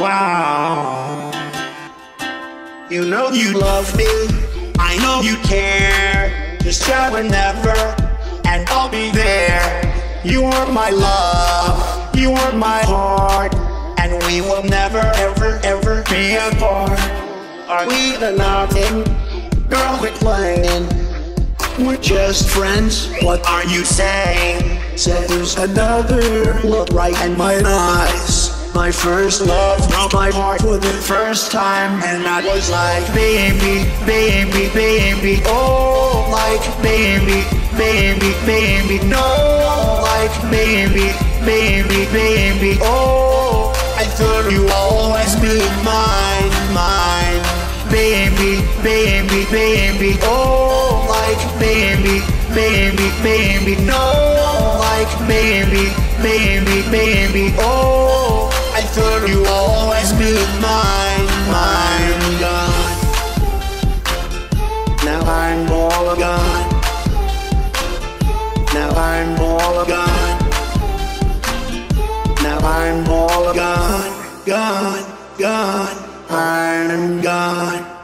wow. You know you love me, I know you care. Just share whenever, and I'll be there. You are my love, you are my heart, and we will never, ever, ever be apart. Are we the nothing? Girl, quit playing. We're just friends. What are you saying? Said there's another look right in my eyes. My first love broke my heart for the first time, and I was like, baby, baby, baby, oh, like baby, baby, baby, no, like baby, baby, baby, oh, I thought you always be mine, mine, baby, baby, baby, oh, like baby, baby, baby, no, like baby, baby, baby, oh, Now I'm all gone. Now I'm all gone. Now I'm all gone, gone, gone. I'm gone.